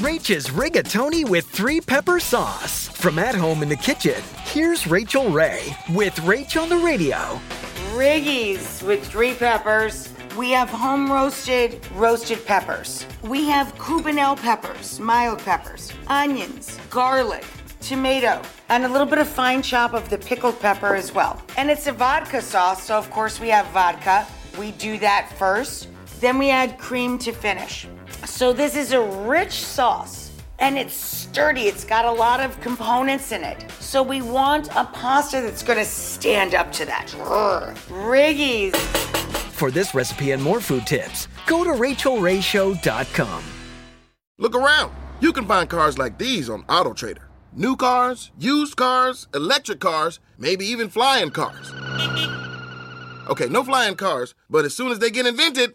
Rach's Rigatoni with three pepper sauce. From at home in the kitchen, here's Rachael Ray with Rach on the radio. Riggies with three peppers. We have home roasted roasted peppers. We have Cubanelle peppers, mild peppers, onions, garlic, tomato, and a little bit of fine chop of the pickled pepper as well. And it's a vodka sauce, so of course we have vodka. We do that first, then we add cream to finish. So this is a rich sauce and it's sturdy. It's got a lot of components in it. So we want a pasta that's gonna stand up to that. Riggies. For this recipe and more food tips, go to rachaelrayshow.com. Look around. You can find cars like these on AutoTrader. New cars, used cars, electric cars, maybe even flying cars. Okay, no flying cars, but as soon as they get invented,